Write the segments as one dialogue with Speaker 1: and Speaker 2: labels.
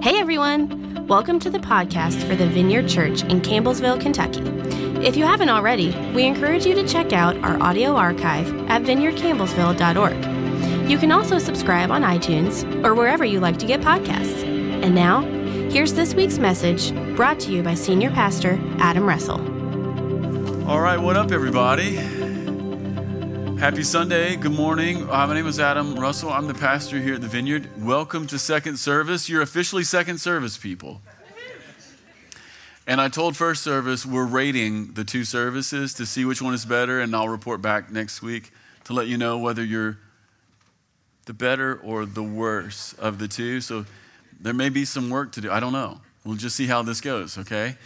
Speaker 1: Hey everyone! Welcome to the podcast for the Vineyard Church in Campbellsville, Kentucky. If you haven't already, we encourage you to check out our audio archive at vineyardcampbellsville.org. You can also subscribe on iTunes or wherever you like to get podcasts. And now, here's this week's message brought to you by Senior Pastor Adam Russell.
Speaker 2: All right, what up, everybody? Happy Sunday. Good morning. Uh, my name is Adam Russell. I'm the pastor here at the Vineyard. Welcome to second service. You're officially second service people. And I told first service we're rating the two services to see which one is better, and I'll report back next week to let you know whether you're the better or the worse of the two. So there may be some work to do. I don't know. We'll just see how this goes, okay?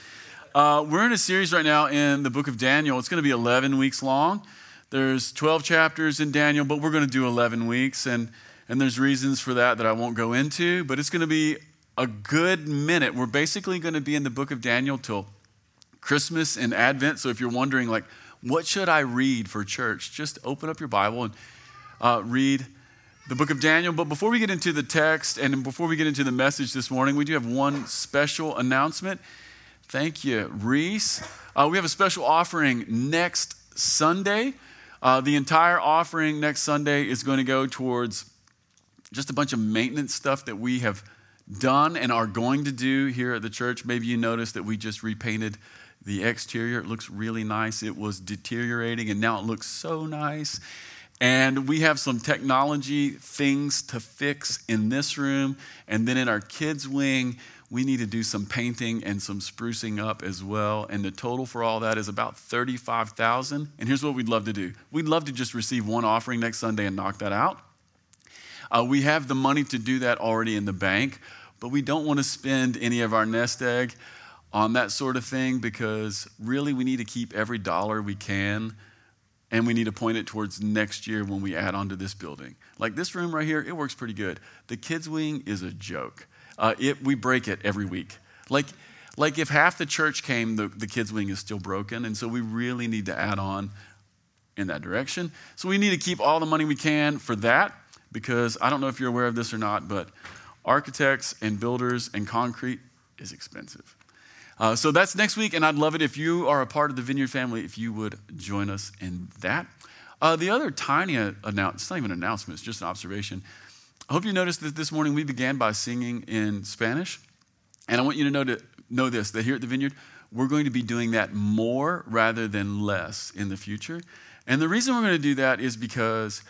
Speaker 2: Uh, we're in a series right now in the book of Daniel. It's going to be 11 weeks long. There's 12 chapters in Daniel, but we're going to do 11 weeks, and, and there's reasons for that that I won't go into, but it's going to be a good minute. We're basically going to be in the book of Daniel till Christmas and Advent. So if you're wondering, like, what should I read for church? Just open up your Bible and uh, read the book of Daniel. But before we get into the text and before we get into the message this morning, we do have one special announcement. Thank you, Reese. Uh, we have a special offering next Sunday. Uh, the entire offering next Sunday is going to go towards just a bunch of maintenance stuff that we have done and are going to do here at the church. Maybe you noticed that we just repainted the exterior. It looks really nice. It was deteriorating and now it looks so nice. And we have some technology things to fix in this room. And then in our kids' wing, we need to do some painting and some sprucing up as well. And the total for all that is about 35,000. And here's what we'd love to do. We'd love to just receive one offering next Sunday and knock that out. Uh, we have the money to do that already in the bank, but we don't want to spend any of our nest egg on that sort of thing because really we need to keep every dollar we can and we need to point it towards next year when we add on to this building. Like this room right here, it works pretty good. The kids' wing is a joke. Uh, it, we break it every week. Like, like if half the church came, the, the kids' wing is still broken, and so we really need to add on in that direction. So we need to keep all the money we can for that because I don't know if you're aware of this or not, but architects and builders and concrete is expensive. Uh, so that's next week, and I'd love it if you are a part of the Vineyard family, if you would join us in that. Uh, the other tiny announcement, it's not even an announcement, it's just an observation. I hope you noticed that this morning we began by singing in Spanish. And I want you to know, to know this that here at the Vineyard, we're going to be doing that more rather than less in the future. And the reason we're going to do that is because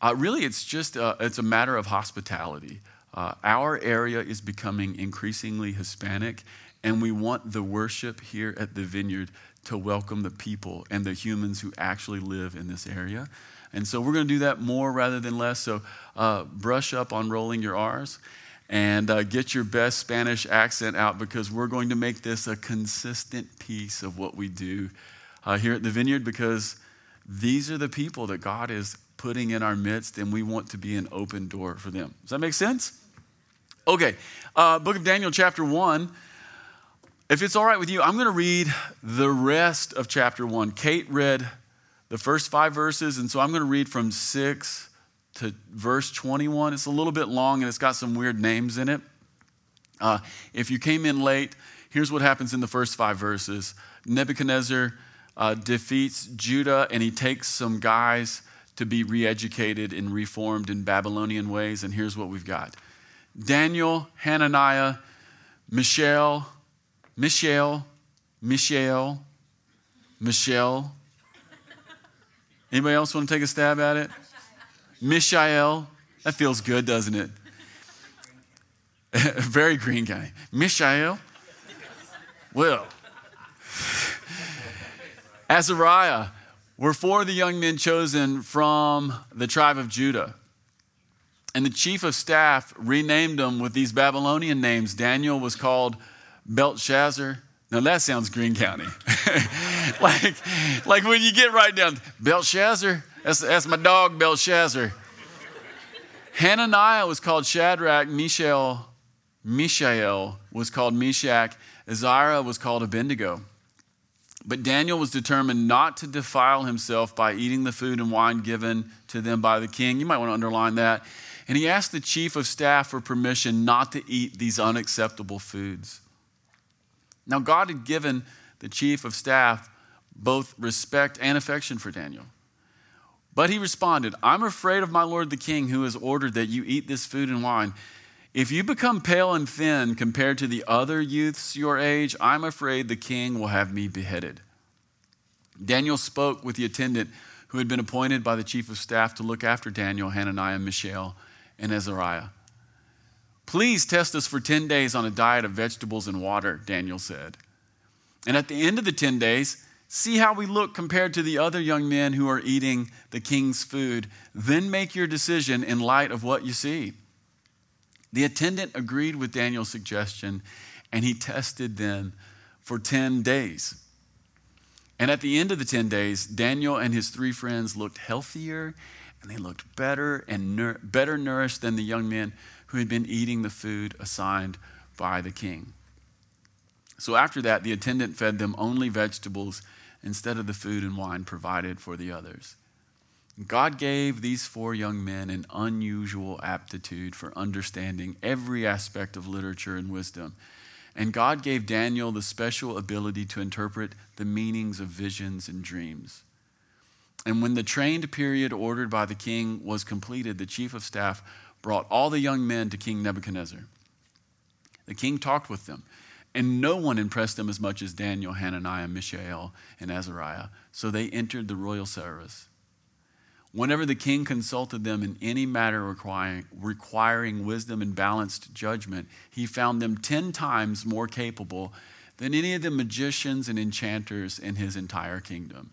Speaker 2: uh, really, it's just a, it's a matter of hospitality. Uh, our area is becoming increasingly Hispanic, and we want the worship here at the Vineyard to welcome the people and the humans who actually live in this area. And so we're going to do that more rather than less. So uh, brush up on rolling your R's and uh, get your best Spanish accent out because we're going to make this a consistent piece of what we do uh, here at the Vineyard because these are the people that God is putting in our midst, and we want to be an open door for them. Does that make sense? Okay, uh, Book of Daniel, chapter 1. If it's all right with you, I'm going to read the rest of chapter 1. Kate read the first five verses, and so I'm going to read from 6 to verse 21. It's a little bit long and it's got some weird names in it. Uh, if you came in late, here's what happens in the first five verses Nebuchadnezzar uh, defeats Judah, and he takes some guys to be re educated and reformed in Babylonian ways. And here's what we've got Daniel, Hananiah, Mishael, Mishael, Mishael, Mishael. Anybody else want to take a stab at it? Mishael. That feels good, doesn't it? Very green guy. Mishael. Well, Azariah were four of the young men chosen from the tribe of Judah. And the chief of staff renamed them with these Babylonian names. Daniel was called Belshazzar. Now that sounds Green County. like, like when you get right down, Belshazzar, that's, that's my dog Belshazzar. Hananiah was called Shadrach, Mishael, Mishael was called Meshach, Azariah was called Abednego. But Daniel was determined not to defile himself by eating the food and wine given to them by the king. You might want to underline that. And he asked the chief of staff for permission not to eat these unacceptable foods. Now, God had given the chief of staff both respect and affection for Daniel. But he responded, I'm afraid of my lord the king, who has ordered that you eat this food and wine. If you become pale and thin compared to the other youths your age, I'm afraid the king will have me beheaded. Daniel spoke with the attendant who had been appointed by the chief of staff to look after Daniel, Hananiah, Mishael, and Azariah. Please test us for 10 days on a diet of vegetables and water, Daniel said. And at the end of the 10 days, see how we look compared to the other young men who are eating the king's food. Then make your decision in light of what you see. The attendant agreed with Daniel's suggestion, and he tested them for 10 days. And at the end of the 10 days, Daniel and his three friends looked healthier and they looked better and nur- better nourished than the young men who had been eating the food assigned by the king. So after that, the attendant fed them only vegetables instead of the food and wine provided for the others. God gave these four young men an unusual aptitude for understanding every aspect of literature and wisdom. And God gave Daniel the special ability to interpret the meanings of visions and dreams. And when the trained period ordered by the king was completed, the chief of staff brought all the young men to King Nebuchadnezzar. The king talked with them, and no one impressed them as much as Daniel, Hananiah, Mishael, and Azariah. So they entered the royal service. Whenever the king consulted them in any matter requiring, requiring wisdom and balanced judgment, he found them ten times more capable than any of the magicians and enchanters in his entire kingdom.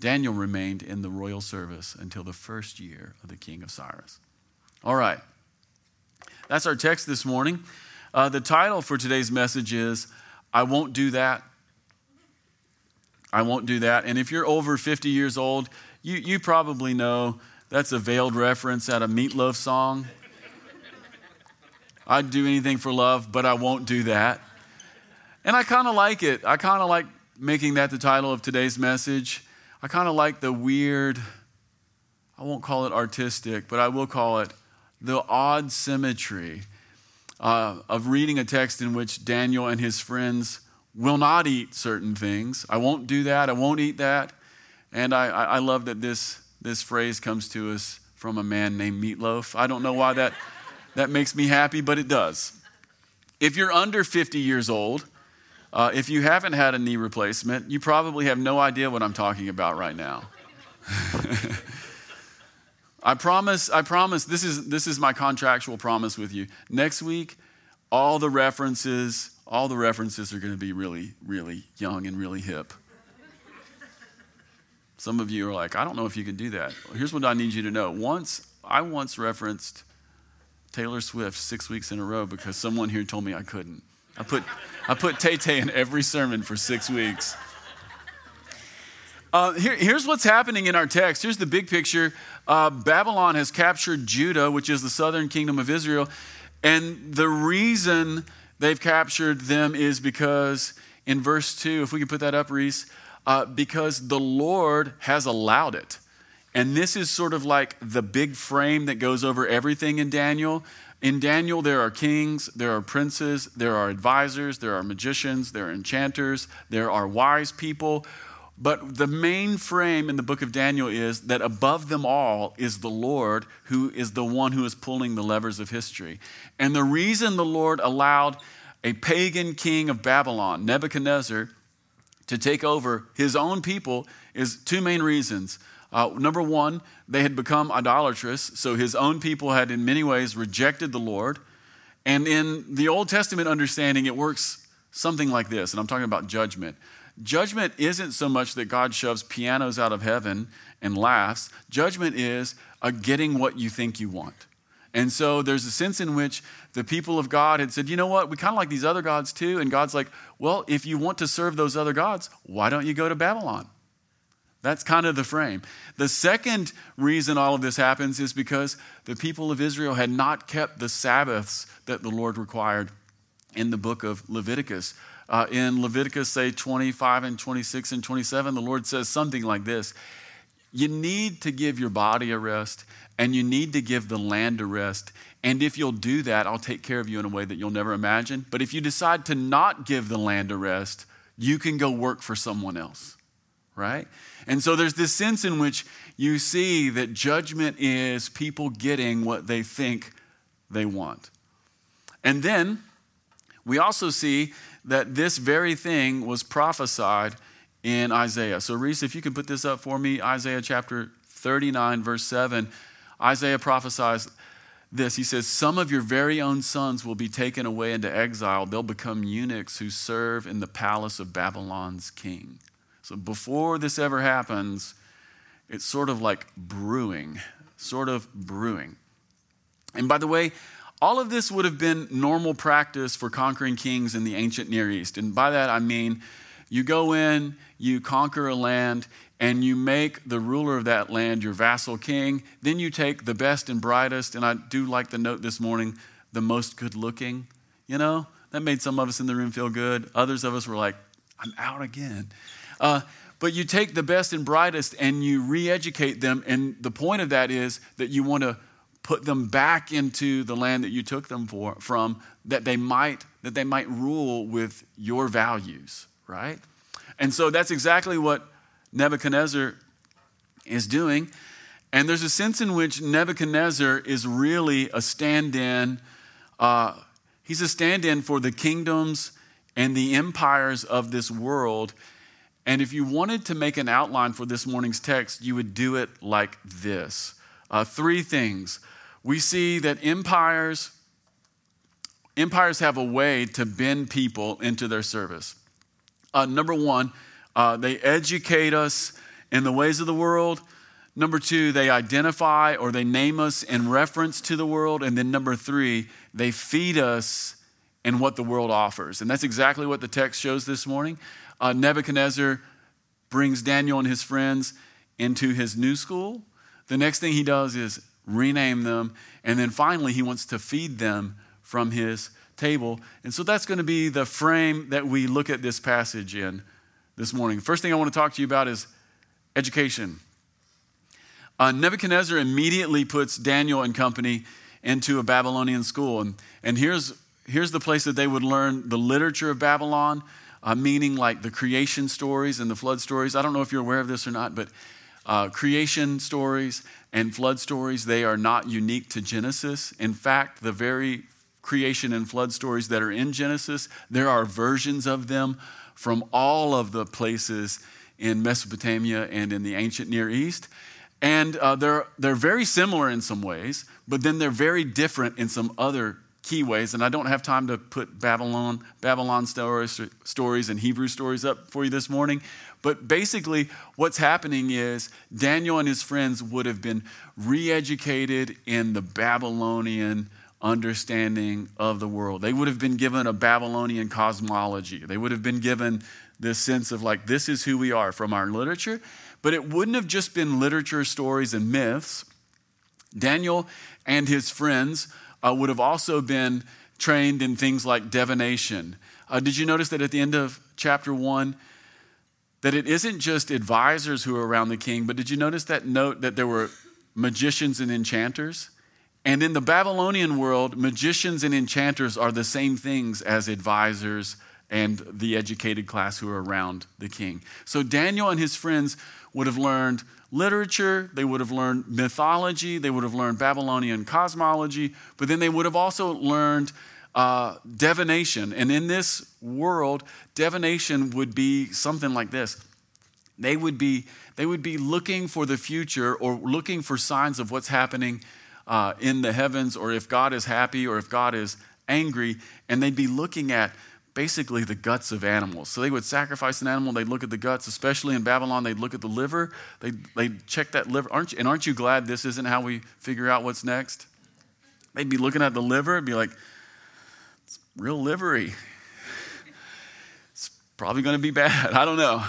Speaker 2: Daniel remained in the royal service until the first year of the king of Cyrus. All right, that's our text this morning. Uh, the title for today's message is I Won't Do That. I Won't Do That. And if you're over 50 years old, you, you probably know that's a veiled reference at a Meat Loaf song. I'd do anything for love, but I won't do that. And I kind of like it. I kind of like making that the title of today's message. I kind of like the weird, I won't call it artistic, but I will call it the odd symmetry uh, of reading a text in which Daniel and his friends will not eat certain things. I won't do that. I won't eat that. And I, I love that this, this phrase comes to us from a man named Meat Loaf. I don't know why that, that makes me happy, but it does. If you're under 50 years old, uh, if you haven't had a knee replacement, you probably have no idea what I'm talking about right now. I promise, I promise, this is, this is my contractual promise with you. Next week, all the references, all the references are going to be really, really young and really hip. Some of you are like, I don't know if you can do that. Here's what I need you to know. Once, I once referenced Taylor Swift six weeks in a row because someone here told me I couldn't. I put, I put Tay Tay in every sermon for six weeks. Uh, here, here's what's happening in our text. Here's the big picture uh, Babylon has captured Judah, which is the southern kingdom of Israel. And the reason they've captured them is because in verse 2, if we can put that up, Reese, uh, because the Lord has allowed it. And this is sort of like the big frame that goes over everything in Daniel. In Daniel, there are kings, there are princes, there are advisors, there are magicians, there are enchanters, there are wise people. But the main frame in the book of Daniel is that above them all is the Lord, who is the one who is pulling the levers of history. And the reason the Lord allowed a pagan king of Babylon, Nebuchadnezzar, to take over his own people is two main reasons. Uh, number one, they had become idolatrous, so his own people had in many ways rejected the Lord. And in the Old Testament understanding, it works something like this, and I'm talking about judgment. Judgment isn't so much that God shoves pianos out of heaven and laughs, judgment is a getting what you think you want. And so there's a sense in which the people of God had said, you know what, we kind of like these other gods too. And God's like, well, if you want to serve those other gods, why don't you go to Babylon? That's kind of the frame. The second reason all of this happens is because the people of Israel had not kept the Sabbaths that the Lord required in the book of Leviticus. Uh, in Leviticus, say 25 and 26 and 27, the Lord says something like this you need to give your body a rest and you need to give the land a rest. And if you'll do that, I'll take care of you in a way that you'll never imagine. But if you decide to not give the land a rest, you can go work for someone else, right? And so there's this sense in which you see that judgment is people getting what they think they want. And then we also see that this very thing was prophesied in Isaiah. So, Reese, if you can put this up for me, Isaiah chapter 39, verse 7. Isaiah prophesies this. He says, Some of your very own sons will be taken away into exile. They'll become eunuchs who serve in the palace of Babylon's king. So, before this ever happens, it's sort of like brewing, sort of brewing. And by the way, all of this would have been normal practice for conquering kings in the ancient Near East. And by that I mean you go in, you conquer a land, and you make the ruler of that land your vassal king. Then you take the best and brightest, and I do like the note this morning, the most good looking. You know, that made some of us in the room feel good. Others of us were like, I'm out again. Uh, but you take the best and brightest and you re educate them. And the point of that is that you want to put them back into the land that you took them for, from that they might that they might rule with your values right? And so that's exactly what nebuchadnezzar is doing. And there's a sense in which nebuchadnezzar is really a stand-in uh, he's a stand-in for the kingdoms and the empires of this world. And if you wanted to make an outline for this morning's text you would do it like this uh, three things we see that empires empires have a way to bend people into their service. Uh, number one, uh, they educate us in the ways of the world. Number two, they identify or they name us in reference to the world. And then number three, they feed us in what the world offers. And that's exactly what the text shows this morning. Uh, Nebuchadnezzar brings Daniel and his friends into his new school. The next thing he does is rename them, and then finally, he wants to feed them from his table. And so that's going to be the frame that we look at this passage in this morning. First thing I want to talk to you about is education. Uh, Nebuchadnezzar immediately puts Daniel and company into a Babylonian school. And, and here's, here's the place that they would learn the literature of Babylon, uh, meaning like the creation stories and the flood stories. I don't know if you're aware of this or not, but uh, creation stories and flood stories, they are not unique to Genesis. In fact, the very creation and flood stories that are in Genesis, there are versions of them from all of the places in Mesopotamia and in the ancient Near East. And uh, they're, they're very similar in some ways, but then they're very different in some other key ways. And I don't have time to put Babylon, Babylon stories, stories and Hebrew stories up for you this morning. But basically, what's happening is Daniel and his friends would have been re educated in the Babylonian understanding of the world. They would have been given a Babylonian cosmology. They would have been given this sense of like, this is who we are from our literature. But it wouldn't have just been literature, stories, and myths. Daniel and his friends uh, would have also been trained in things like divination. Uh, did you notice that at the end of chapter one, that it isn't just advisors who are around the king, but did you notice that note that there were magicians and enchanters? And in the Babylonian world, magicians and enchanters are the same things as advisors and the educated class who are around the king. So Daniel and his friends would have learned literature, they would have learned mythology, they would have learned Babylonian cosmology, but then they would have also learned uh, divination. And in this world, divination would be something like this. They would be, they would be looking for the future or looking for signs of what's happening uh, in the heavens or if God is happy or if God is angry. And they'd be looking at basically the guts of animals. So they would sacrifice an animal, they'd look at the guts, especially in Babylon, they'd look at the liver, they'd, they'd check that liver. Aren't you, and aren't you glad this isn't how we figure out what's next? They'd be looking at the liver and be like, real livery. It's probably going to be bad. I don't know.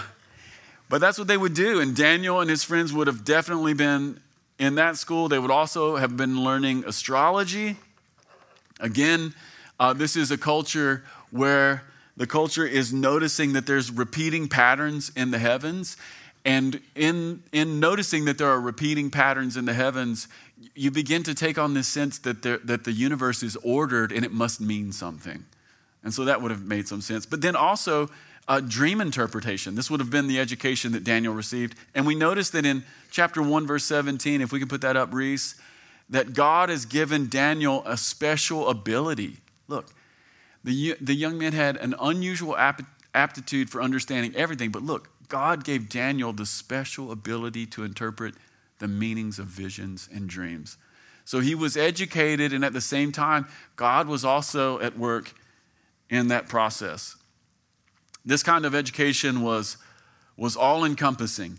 Speaker 2: But that's what they would do. And Daniel and his friends would have definitely been in that school. They would also have been learning astrology. Again, uh, this is a culture where the culture is noticing that there's repeating patterns in the heavens. And in, in noticing that there are repeating patterns in the heavens, you begin to take on this sense that, there, that the universe is ordered and it must mean something. And so that would have made some sense. But then also, uh, dream interpretation. This would have been the education that Daniel received. And we notice that in chapter 1, verse 17, if we can put that up, Reese, that God has given Daniel a special ability. Look, the, the young man had an unusual aptitude for understanding everything, but look, God gave Daniel the special ability to interpret the meanings of visions and dreams. So he was educated, and at the same time, God was also at work in that process. This kind of education was, was all encompassing.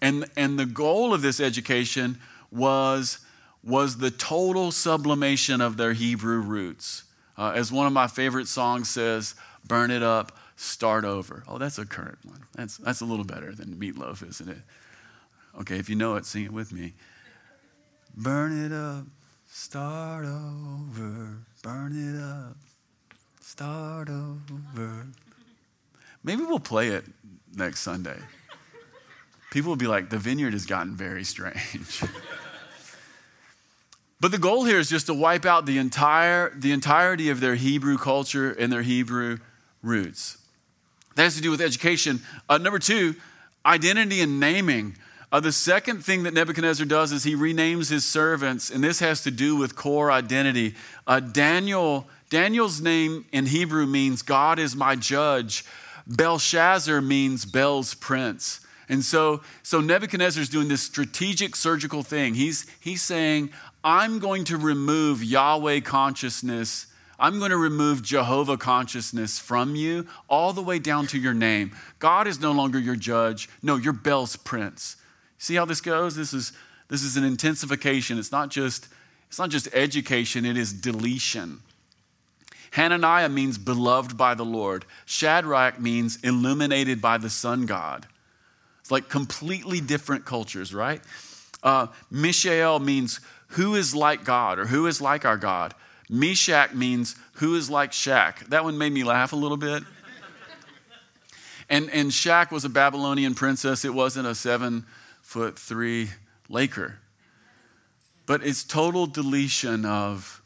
Speaker 2: And, and the goal of this education was, was the total sublimation of their Hebrew roots. Uh, as one of my favorite songs says, burn it up, start over. Oh, that's a current one. That's, that's a little better than Meat Loaf, isn't it? Okay, if you know it, sing it with me. Burn it up, start over. Burn it up, start over. Maybe we'll play it next Sunday. People will be like, the vineyard has gotten very strange. but the goal here is just to wipe out the entire the entirety of their Hebrew culture and their Hebrew roots. That has to do with education. Uh, number two, identity and naming. Uh, the second thing that Nebuchadnezzar does is he renames his servants, and this has to do with core identity. Uh, Daniel, Daniel's name in Hebrew means God is my judge. Belshazzar means Bel's prince. And so, so Nebuchadnezzar is doing this strategic surgical thing. He's, he's saying, I'm going to remove Yahweh consciousness I'm going to remove Jehovah consciousness from you all the way down to your name. God is no longer your judge. No, you're Bel's prince. See how this goes? This is, this is an intensification. It's not just, it's not just education, it is deletion. Hananiah means beloved by the Lord. Shadrach means illuminated by the sun god. It's like completely different cultures, right? Uh, Mishael means who is like God or who is like our God. Meshach means who is like Shaq. That one made me laugh a little bit. And, and Shaq was a Babylonian princess. It wasn't a seven foot three Laker. But it's total deletion of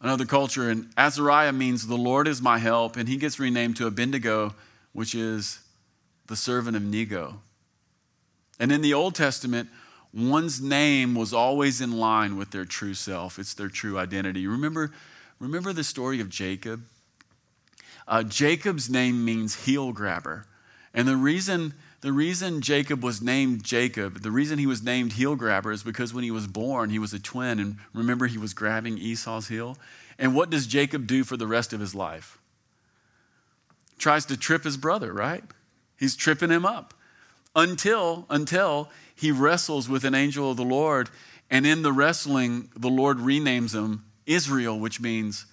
Speaker 2: another culture. And Azariah means the Lord is my help. And he gets renamed to Abednego, which is the servant of Nego. And in the Old Testament, one's name was always in line with their true self. It's their true identity. Remember, remember the story of Jacob? Uh, Jacob's name means heel grabber. And the reason, the reason Jacob was named Jacob, the reason he was named heel grabber is because when he was born, he was a twin. And remember, he was grabbing Esau's heel. And what does Jacob do for the rest of his life? Tries to trip his brother, right? He's tripping him up until until he wrestles with an angel of the Lord, and in the wrestling, the Lord renames him Israel, which means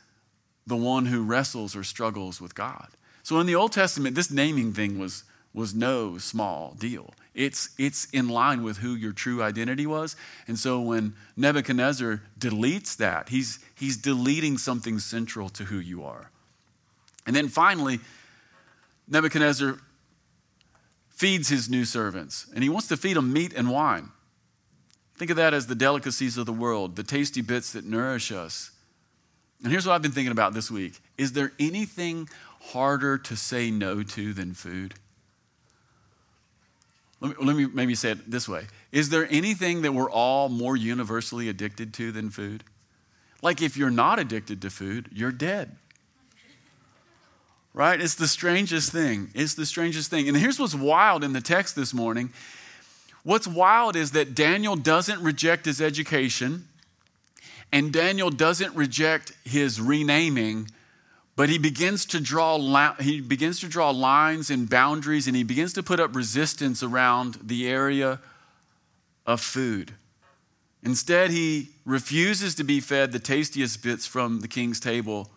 Speaker 2: the one who wrestles or struggles with God. So in the Old Testament, this naming thing was, was no small deal. It's, it's in line with who your true identity was. And so when Nebuchadnezzar deletes that, he's, he's deleting something central to who you are. And then finally, Nebuchadnezzar feeds his new servants, and he wants to feed them meat and wine. Think of that as the delicacies of the world, the tasty bits that nourish us. And here's what I've been thinking about this week Is there anything harder to say no to than food? Let me, let me maybe say it this way Is there anything that we're all more universally addicted to than food? Like if you're not addicted to food, you're dead right? It's the strangest thing. It's the strangest thing. And here's what's wild in the text this morning. What's wild is that Daniel doesn't reject his education, and Daniel doesn't reject his renaming, but he begins to draw he begins to draw lines and boundaries, and he begins to put up resistance around the area of food. Instead, he refuses to be fed the tastiest bits from the king's table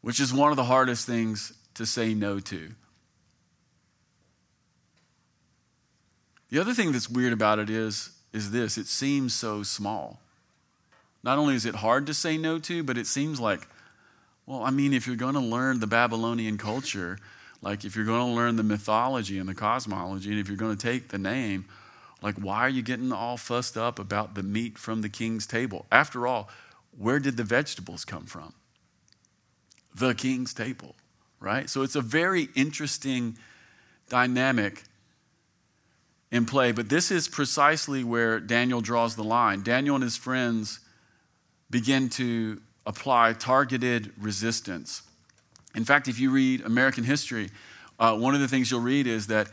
Speaker 2: which is one of the hardest things to say no to. The other thing that's weird about it is, is this it seems so small. Not only is it hard to say no to, but it seems like, well, I mean, if you're going to learn the Babylonian culture, like if you're going to learn the mythology and the cosmology, and if you're going to take the name, like why are you getting all fussed up about the meat from the king's table? After all, where did the vegetables come from? The king's table, right? So it's a very interesting dynamic in play, but this is precisely where Daniel draws the line. Daniel and his friends begin to apply targeted resistance. In fact, if you read American history, uh, one of the things you'll read is that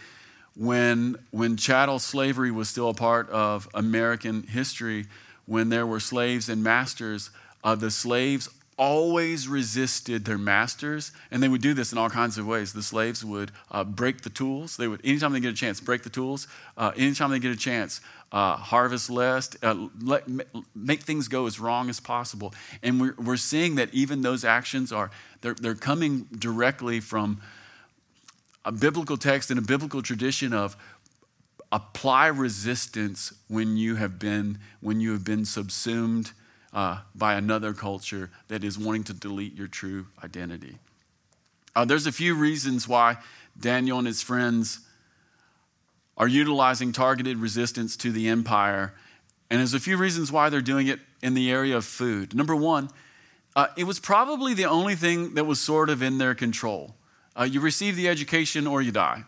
Speaker 2: when, when chattel slavery was still a part of American history, when there were slaves and masters, uh, the slaves always resisted their masters, and they would do this in all kinds of ways. The slaves would uh, break the tools. They would, anytime they get a chance, break the tools. Uh, anytime they get a chance, uh, harvest less, uh, let, make things go as wrong as possible. And we're, we're seeing that even those actions are they're, they're coming directly from a biblical text and a biblical tradition of apply resistance when you have been when you have been subsumed uh, by another culture that is wanting to delete your true identity. Uh, there's a few reasons why Daniel and his friends are utilizing targeted resistance to the empire, and there's a few reasons why they're doing it in the area of food. Number one, uh, it was probably the only thing that was sort of in their control. Uh, you receive the education or you die.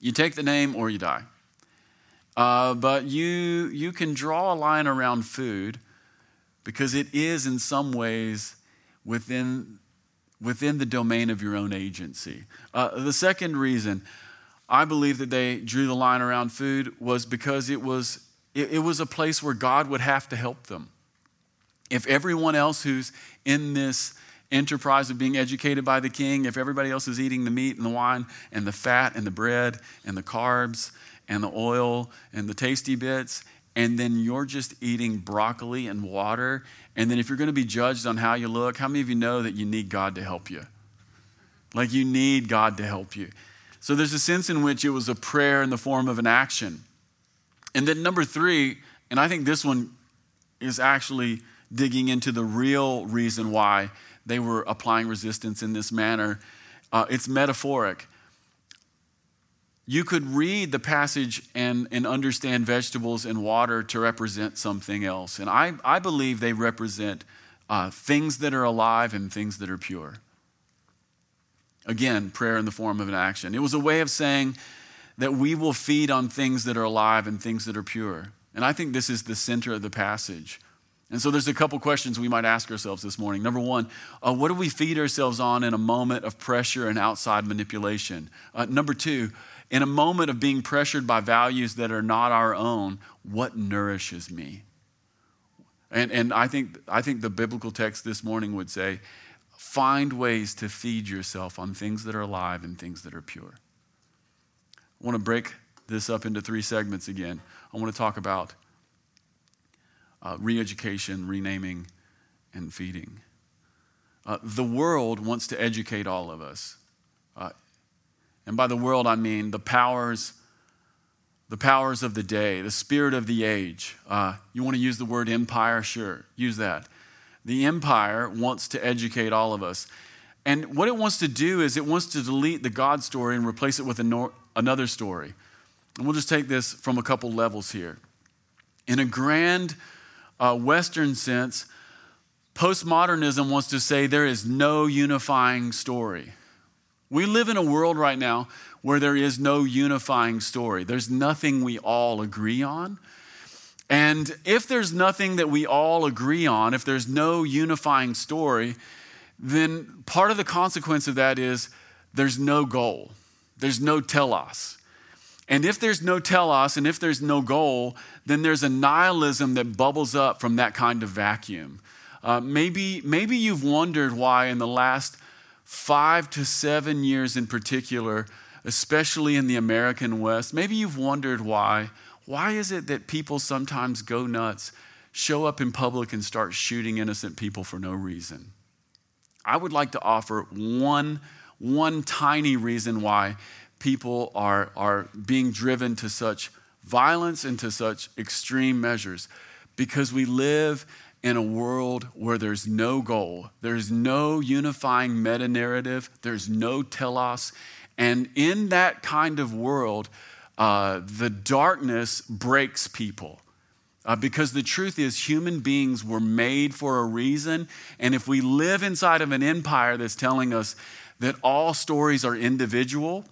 Speaker 2: You take the name or you die. Uh, but you, you can draw a line around food because it is in some ways within, within the domain of your own agency. Uh, the second reason I believe that they drew the line around food was because it was, it, it was a place where God would have to help them. If everyone else who's in this enterprise of being educated by the king, if everybody else is eating the meat and the wine and the fat and the bread and the carbs and the oil and the tasty bits, and then you're just eating broccoli and water, and then if you're going to be judged on how you look, how many of you know that you need God to help you? Like you need God to help you. So there's a sense in which it was a prayer in the form of an action. And then number three, and I think this one is actually digging into the real reason why they were applying resistance in this manner. Uh, it's metaphoric you could read the passage and, and understand vegetables and water to represent something else. And I, I believe they represent uh, things that are alive and things that are pure. Again, prayer in the form of an action. It was a way of saying that we will feed on things that are alive and things that are pure. And I think this is the center of the passage. And so there's a couple questions we might ask ourselves this morning. Number one, uh, what do we feed ourselves on in a moment of pressure and outside manipulation? Uh, number two, in a moment of being pressured by values that are not our own, what nourishes me? And, and I, think, I think the biblical text this morning would say find ways to feed yourself on things that are alive and things that are pure. I want to break this up into three segments again. I want to talk about uh, re education, renaming, and feeding. Uh, the world wants to educate all of us. Uh, and by the world, I mean the powers, the powers of the day, the spirit of the age. Uh, you want to use the word empire? Sure, use that. The empire wants to educate all of us. And what it wants to do is it wants to delete the God story and replace it with another story. And we'll just take this from a couple levels here. In a grand uh, Western sense, postmodernism wants to say there is no unifying story. We live in a world right now where there is no unifying story. There's nothing we all agree on. And if there's nothing that we all agree on, if there's no unifying story, then part of the consequence of that is there's no goal, there's no telos. And if there's no telos and if there's no goal, then there's a nihilism that bubbles up from that kind of vacuum. Uh, maybe, maybe you've wondered why in the last five to seven years in particular, especially in the American West, maybe you've wondered why. Why is it that people sometimes go nuts, show up in public, and start shooting innocent people for no reason? I would like to offer one, one tiny reason why people are, are being driven to such violence and to such extreme measures because we live in a world where there's no goal, there's no unifying meta narrative, there's no telos. And in that kind of world, uh, the darkness breaks people. Uh, because the truth is, human beings were made for a reason. And if we live inside of an empire that's telling us that all stories are individual,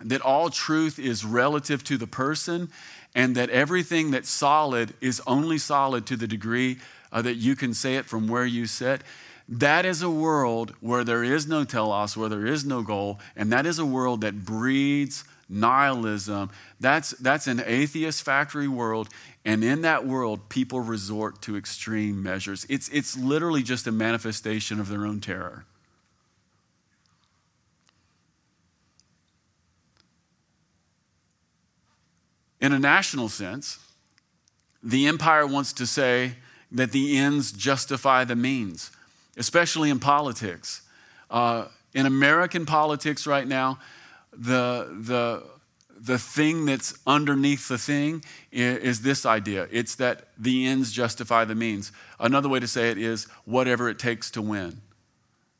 Speaker 2: that all truth is relative to the person, and that everything that's solid is only solid to the degree uh, that you can say it from where you sit. That is a world where there is no telos, where there is no goal, and that is a world that breeds nihilism. That's, that's an atheist factory world, and in that world, people resort to extreme measures. It's, it's literally just a manifestation of their own terror. In a national sense, the empire wants to say that the ends justify the means, especially in politics. Uh, in American politics right now, the, the, the thing that's underneath the thing is, is, this idea it's that the ends justify the means. Another way to say it is whatever it takes to win.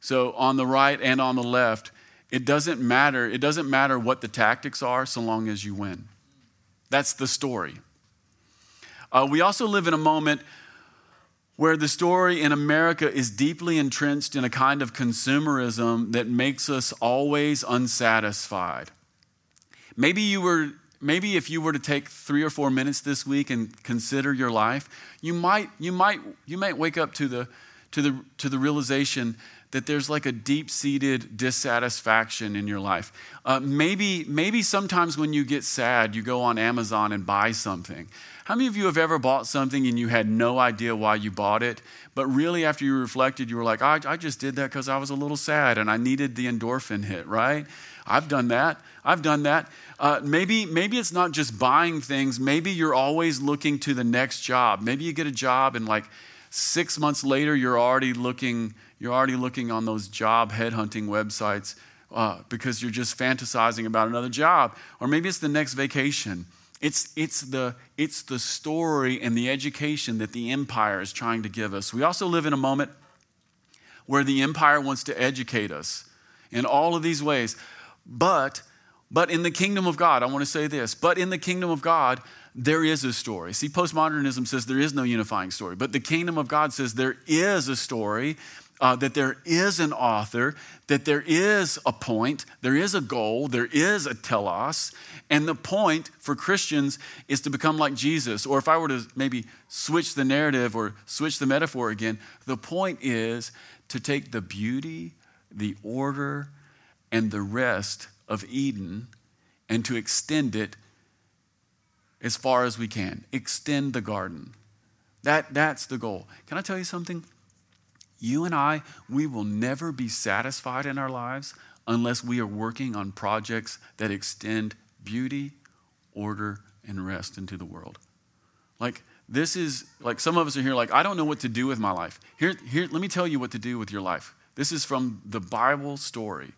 Speaker 2: So on the right and on the left, it doesn't matter. It doesn't matter what the tactics are so long as you win. That's the story. Uh, we also live in a moment where the story in America is deeply entrenched in a kind of consumerism that makes us always unsatisfied. Maybe you were maybe if you were to take 3 or 4 minutes this week and consider your life, you might you might you might wake up to the to the to the realization that there's like a deep seated dissatisfaction in your life. Uh, maybe, maybe sometimes when you get sad, you go on Amazon and buy something. How many of you have ever bought something and you had no idea why you bought it, but really after you reflected, you were like, I, I just did that because I was a little sad and I needed the endorphin hit, right? I've done that. I've done that. Uh, maybe, maybe it's not just buying things. Maybe you're always looking to the next job. Maybe you get a job and like six months later, you're already looking you're already looking on those job headhunting websites uh, because you're just fantasizing about another job. Or maybe it's the next vacation. It's, it's, the, it's the story and the education that the empire is trying to give us. We also live in a moment where the empire wants to educate us in all of these ways. But, but in the kingdom of God, I want to say this, but in the kingdom of God, there is a story. See, postmodernism says there is no unifying story, but the kingdom of God says there is a story uh, that there is an author, that there is a point, there is a goal, there is a telos. And the point for Christians is to become like Jesus. Or if I were to maybe switch the narrative or switch the metaphor again, the point is to take the beauty, the order, and the rest of Eden and to extend it as far as we can. Extend the garden. That, that's the goal. Can I tell you something? You and I, we will never be satisfied in our lives unless we are working on projects that extend beauty, order, and rest into the world. Like, this is like some of us are here, like, I don't know what to do with my life. Here, here, let me tell you what to do with your life. This is from the Bible story.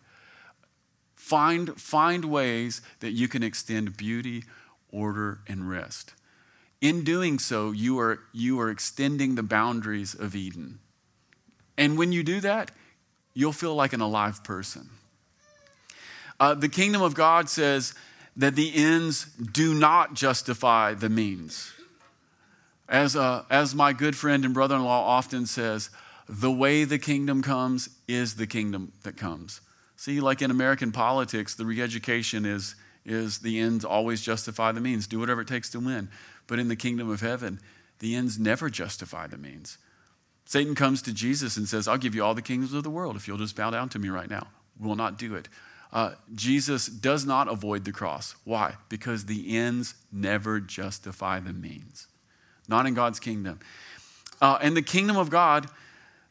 Speaker 2: Find, find ways that you can extend beauty, order, and rest. In doing so, you are, you are extending the boundaries of Eden. And when you do that, you'll feel like an alive person. Uh, the kingdom of God says that the ends do not justify the means. As, uh, as my good friend and brother in law often says, the way the kingdom comes is the kingdom that comes. See, like in American politics, the re education is, is the ends always justify the means. Do whatever it takes to win. But in the kingdom of heaven, the ends never justify the means. Satan comes to Jesus and says, I'll give you all the kingdoms of the world if you'll just bow down to me right now. We'll not do it. Uh, Jesus does not avoid the cross. Why? Because the ends never justify the means. Not in God's kingdom. Uh, and the kingdom of God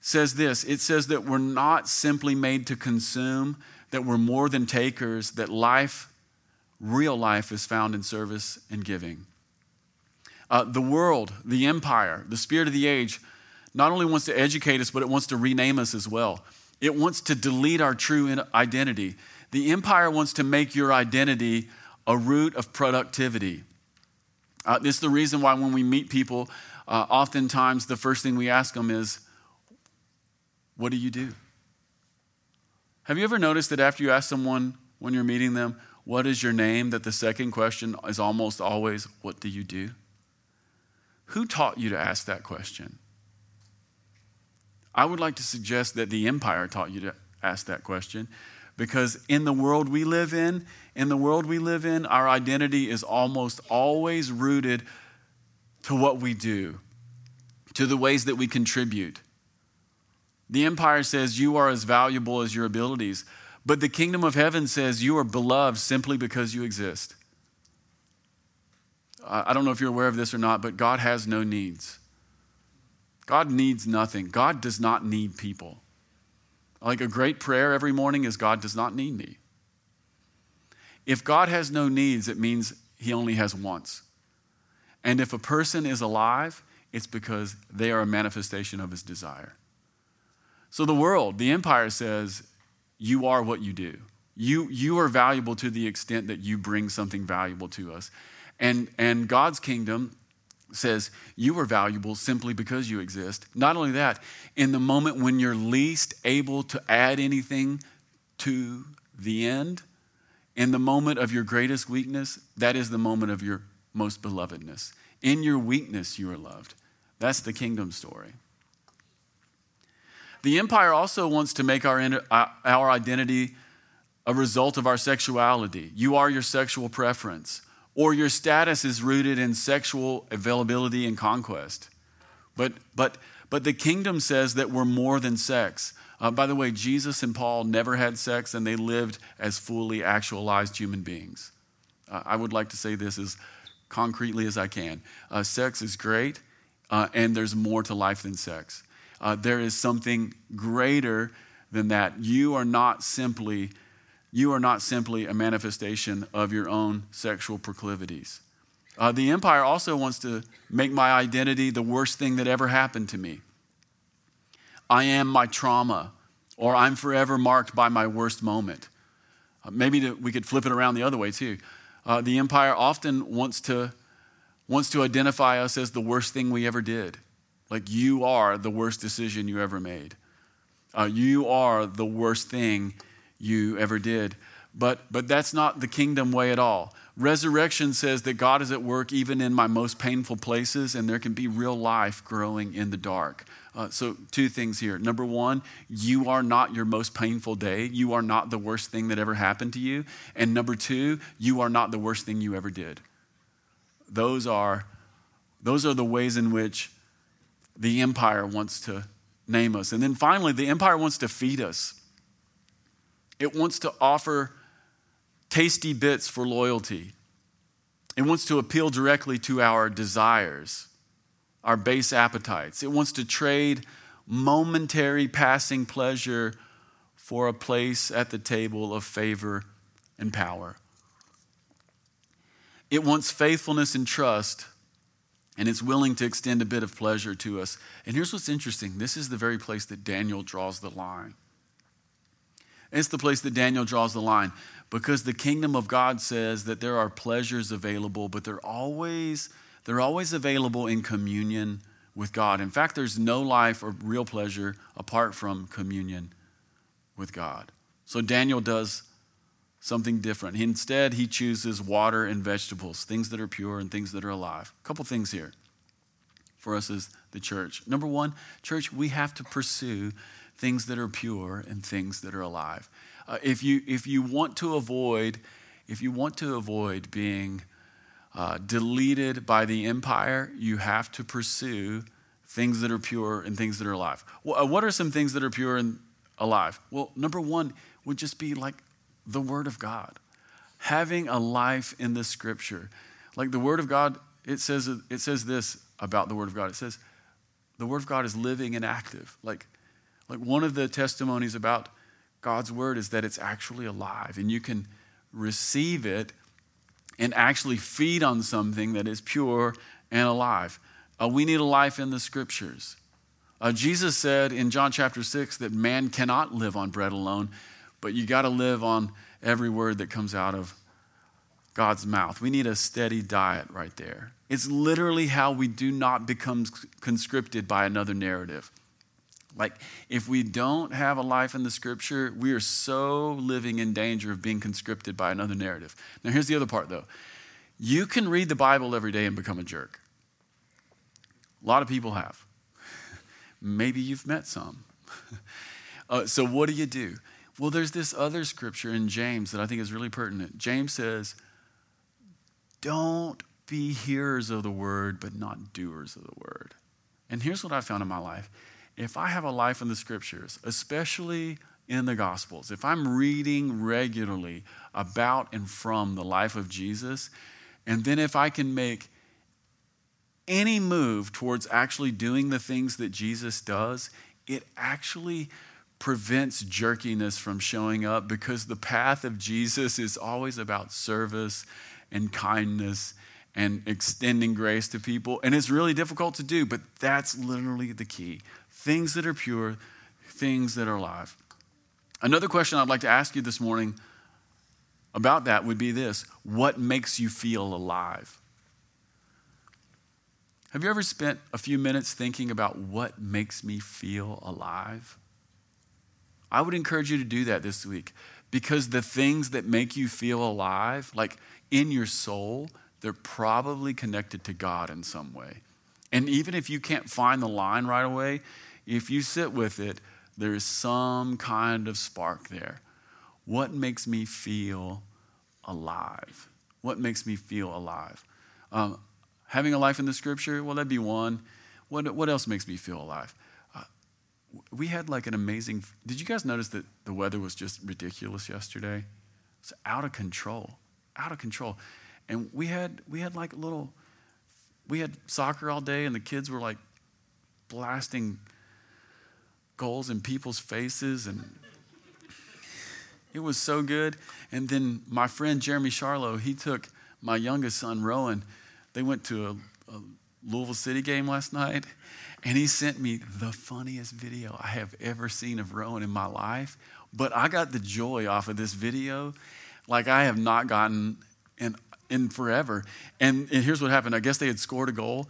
Speaker 2: says this it says that we're not simply made to consume, that we're more than takers, that life, real life, is found in service and giving. Uh, the world, the empire, the spirit of the age not only wants to educate us, but it wants to rename us as well. It wants to delete our true identity. The empire wants to make your identity a root of productivity. Uh, this is the reason why when we meet people, uh, oftentimes the first thing we ask them is, What do you do? Have you ever noticed that after you ask someone when you're meeting them, What is your name? that the second question is almost always, What do you do? Who taught you to ask that question? I would like to suggest that the empire taught you to ask that question because in the world we live in, in the world we live in, our identity is almost always rooted to what we do, to the ways that we contribute. The empire says you are as valuable as your abilities, but the kingdom of heaven says you are beloved simply because you exist. I don't know if you're aware of this or not, but God has no needs. God needs nothing. God does not need people. Like a great prayer every morning is God does not need me. If God has no needs, it means he only has wants. And if a person is alive, it's because they are a manifestation of his desire. So the world, the empire says, you are what you do. You, you are valuable to the extent that you bring something valuable to us. And, and God's kingdom says you are valuable simply because you exist. Not only that, in the moment when you're least able to add anything to the end, in the moment of your greatest weakness, that is the moment of your most belovedness. In your weakness, you are loved. That's the kingdom story. The empire also wants to make our, uh, our identity a result of our sexuality. You are your sexual preference or your status is rooted in sexual availability and conquest. But, but, but the kingdom says that we're more than sex. Uh, by the way, Jesus and Paul never had sex and they lived as fully actualized human beings. Uh, I would like to say this as concretely as I can. Uh, sex is great, uh, and there's more to life than sex. Uh, there is something greater than that. You are not simply you are not simply a manifestation of your own sexual proclivities. Uh, the empire also wants to make my identity the worst thing that ever happened to me. I am my trauma, or I'm forever marked by my worst moment. Uh, maybe to, we could flip it around the other way too. Uh, the empire often wants to, wants to identify us as the worst thing we ever did. Like you are the worst decision you ever made. Uh, you are the worst thing you ever did. But, but that's not the kingdom way at all. Resurrection says that God is at work even in my most painful places, and there can be real life growing in the dark. Uh, so, two things here. Number one, you are not your most painful day. You are not the worst thing that ever happened to you. And number two, you are not the worst thing you ever did. Those are, those are the ways in which the empire wants to name us. And then finally, the empire wants to feed us. It wants to offer tasty bits for loyalty. It wants to appeal directly to our desires, our base appetites. It wants to trade momentary passing pleasure for a place at the table of favor and power. It wants faithfulness and trust, and it's willing to extend a bit of pleasure to us. And here's what's interesting this is the very place that Daniel draws the line. It's the place that Daniel draws the line because the kingdom of God says that there are pleasures available, but they're always, they're always available in communion with God. In fact, there's no life or real pleasure apart from communion with God. So Daniel does something different. Instead, he chooses water and vegetables, things that are pure and things that are alive. A couple things here for us as the church. Number one, church, we have to pursue things that are pure and things that are alive. Uh, if, you, if you want to avoid, if you want to avoid being uh, deleted by the empire, you have to pursue things that are pure and things that are alive. Well, uh, what are some things that are pure and alive? Well, number one would just be like the Word of God, having a life in the Scripture. Like the Word of God, it says, it says this about the Word of God. It says, the Word of God is living and active. Like like one of the testimonies about God's word is that it's actually alive and you can receive it and actually feed on something that is pure and alive. Uh, we need a life in the scriptures. Uh, Jesus said in John chapter 6 that man cannot live on bread alone, but you got to live on every word that comes out of God's mouth. We need a steady diet right there. It's literally how we do not become conscripted by another narrative. Like, if we don't have a life in the scripture, we are so living in danger of being conscripted by another narrative. Now, here's the other part, though you can read the Bible every day and become a jerk. A lot of people have. Maybe you've met some. uh, so, what do you do? Well, there's this other scripture in James that I think is really pertinent. James says, Don't be hearers of the word, but not doers of the word. And here's what I found in my life if I have a life in the scriptures, especially in the Gospels, if I'm reading regularly about and from the life of Jesus, and then if I can make any move towards actually doing the things that Jesus does, it actually prevents jerkiness from showing up because the path of Jesus is always about service and kindness and extending grace to people. And it's really difficult to do, but that's literally the key things that are pure, things that are alive. Another question I'd like to ask you this morning about that would be this What makes you feel alive? Have you ever spent a few minutes thinking about what makes me feel alive? I would encourage you to do that this week because the things that make you feel alive, like in your soul, they're probably connected to God in some way. And even if you can't find the line right away, if you sit with it, there's some kind of spark there. What makes me feel alive? What makes me feel alive? Um, having a life in the scripture, well, that'd be one. What, what else makes me feel alive? Uh, we had like an amazing. Did you guys notice that the weather was just ridiculous yesterday? It's out of control, out of control. And we had we had like little. We had soccer all day, and the kids were like blasting goals in people's faces and it was so good. And then my friend Jeremy Charlo, he took my youngest son Rowan. They went to a, a, Louisville City game last night, and he sent me the funniest video I have ever seen of Rowan in my life. But I got the joy off of this video like I have not gotten in, in forever. And, and here's what happened I guess they had scored a goal,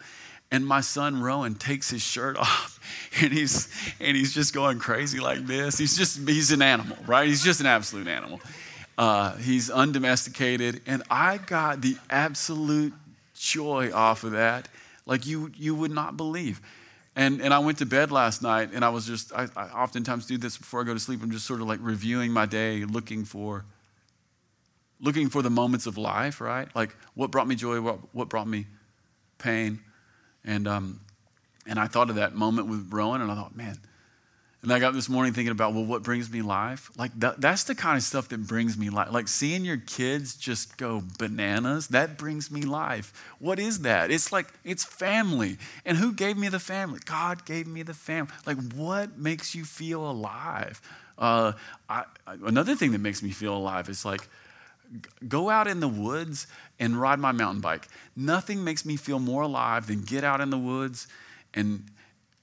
Speaker 2: and my son Rowan takes his shirt off and he's and he's just going crazy like this. He's just he's an animal, right? He's just an absolute animal. Uh, he's undomesticated, and I got the absolute joy off of that, like you you would not believe. And and I went to bed last night, and I was just I, I oftentimes do this before I go to sleep. I'm just sort of like reviewing my day, looking for looking for the moments of life, right? Like what brought me joy, what what brought me pain and, um, and I thought of that moment with Rowan, and I thought, man. And I got this morning thinking about, well, what brings me life? Like, that, that's the kind of stuff that brings me life. Like, seeing your kids just go bananas, that brings me life. What is that? It's like, it's family. And who gave me the family? God gave me the family. Like, what makes you feel alive? Uh, I, another thing that makes me feel alive is like, go out in the woods and ride my mountain bike. Nothing makes me feel more alive than get out in the woods and,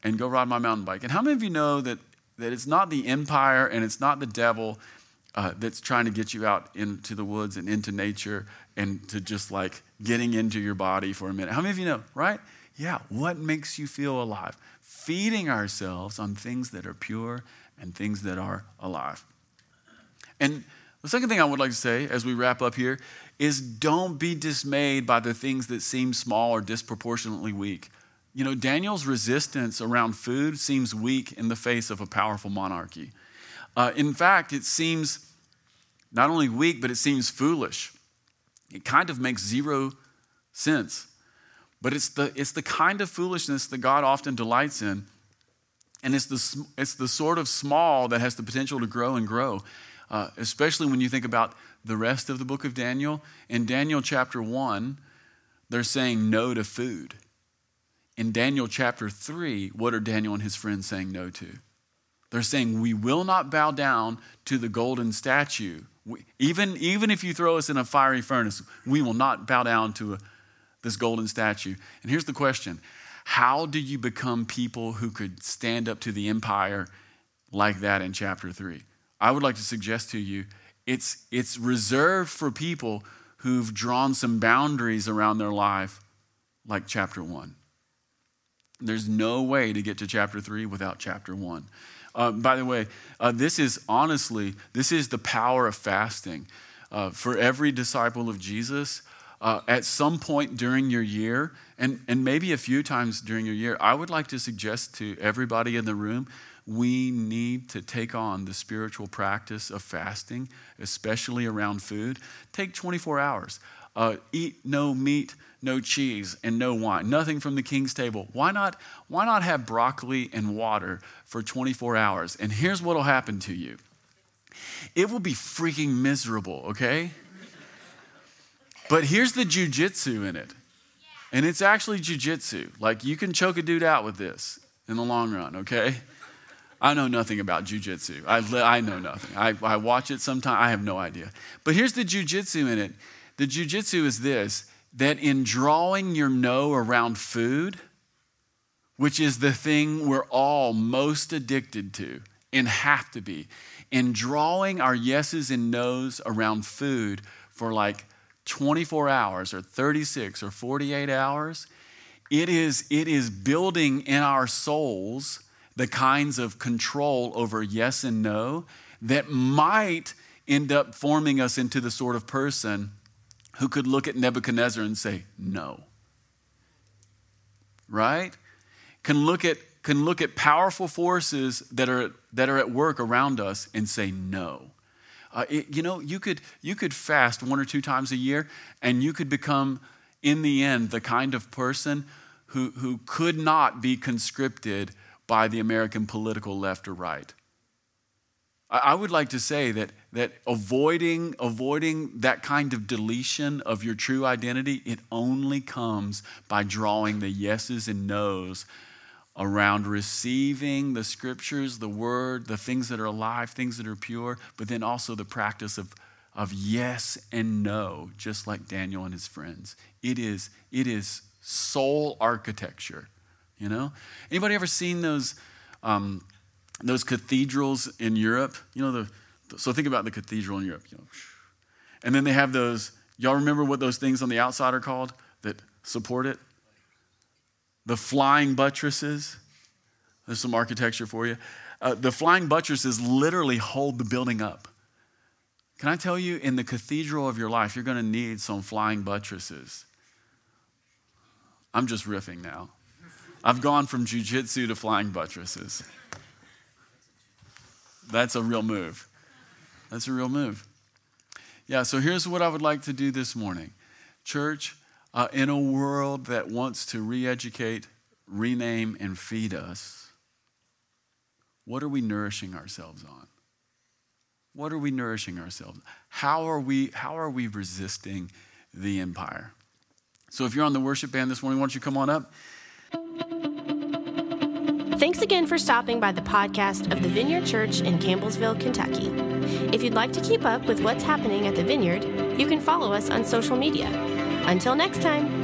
Speaker 2: and go ride my mountain bike. And how many of you know that, that it's not the empire and it's not the devil uh, that's trying to get you out into the woods and into nature and to just like getting into your body for a minute? How many of you know, right? Yeah, what makes you feel alive? Feeding ourselves on things that are pure and things that are alive. And the second thing I would like to say as we wrap up here is don't be dismayed by the things that seem small or disproportionately weak. You know, Daniel's resistance around food seems weak in the face of a powerful monarchy. Uh, in fact, it seems not only weak, but it seems foolish. It kind of makes zero sense. But it's the, it's the kind of foolishness that God often delights in. And it's the, it's the sort of small that has the potential to grow and grow uh, especially when you think about the rest of the book of Daniel. In Daniel chapter 1, they're saying no to food. In Daniel chapter 3, what are Daniel and his friends saying no to? They're saying, We will not bow down to the golden statue. We, even, even if you throw us in a fiery furnace, we will not bow down to a, this golden statue. And here's the question How do you become people who could stand up to the empire like that in chapter 3? I would like to suggest to you it's, it's reserved for people who've drawn some boundaries around their life, like chapter one. There's no way to get to chapter three without chapter one. Uh, by the way, uh, this is honestly, this is the power of fasting. Uh, for every disciple of Jesus, uh, at some point during your year, and, and maybe a few times during your year, I would like to suggest to everybody in the room we need to take on the spiritual practice of fasting, especially around food. Take 24 hours. Uh, eat no meat, no cheese, and no wine. Nothing from the king's table. Why not, why not have broccoli and water for 24 hours? And here's what will happen to you it will be freaking miserable, okay? But here's the jujitsu in it. And it's actually jujitsu. Like you can choke a dude out with this in the long run, okay? I know nothing about jujitsu. I, I know nothing. I, I watch it sometimes. I have no idea. But here's the jujitsu in it. The jujitsu is this that in drawing your no around food, which is the thing we're all most addicted to and have to be, in drawing our yeses and nos around food for like 24 hours or 36 or 48 hours, it is, it is building in our souls the kinds of control over yes and no that might end up forming us into the sort of person who could look at Nebuchadnezzar and say, no. Right? Can look at, can look at powerful forces that are, that are at work around us and say, no. Uh, it, you know, you could, you could fast one or two times a year and you could become, in the end, the kind of person who, who could not be conscripted by the American political left or right. I would like to say that, that avoiding, avoiding that kind of deletion of your true identity, it only comes by drawing the yeses and nos around receiving the scriptures, the word, the things that are alive, things that are pure, but then also the practice of, of yes and no, just like Daniel and his friends. It is, it is soul architecture, you know? Anybody ever seen those? Um, those cathedrals in Europe, you know, the, so think about the cathedral in Europe, you know, and then they have those, y'all remember what those things on the outside are called that support it? The flying buttresses. There's some architecture for you. Uh, the flying buttresses literally hold the building up. Can I tell you, in the cathedral of your life, you're going to need some flying buttresses. I'm just riffing now. I've gone from jujitsu to flying buttresses. That's a real move. That's a real move. Yeah, so here's what I would like to do this morning. Church, uh, in a world that wants to re educate, rename, and feed us, what are we nourishing ourselves on? What are we nourishing ourselves? How are we, how are we resisting the empire? So if you're on the worship band this morning, why don't you come on up?
Speaker 1: Thanks again for stopping by the podcast of the Vineyard Church in Campbellsville, Kentucky. If you'd like to keep up with what's happening at the Vineyard, you can follow us on social media. Until next time.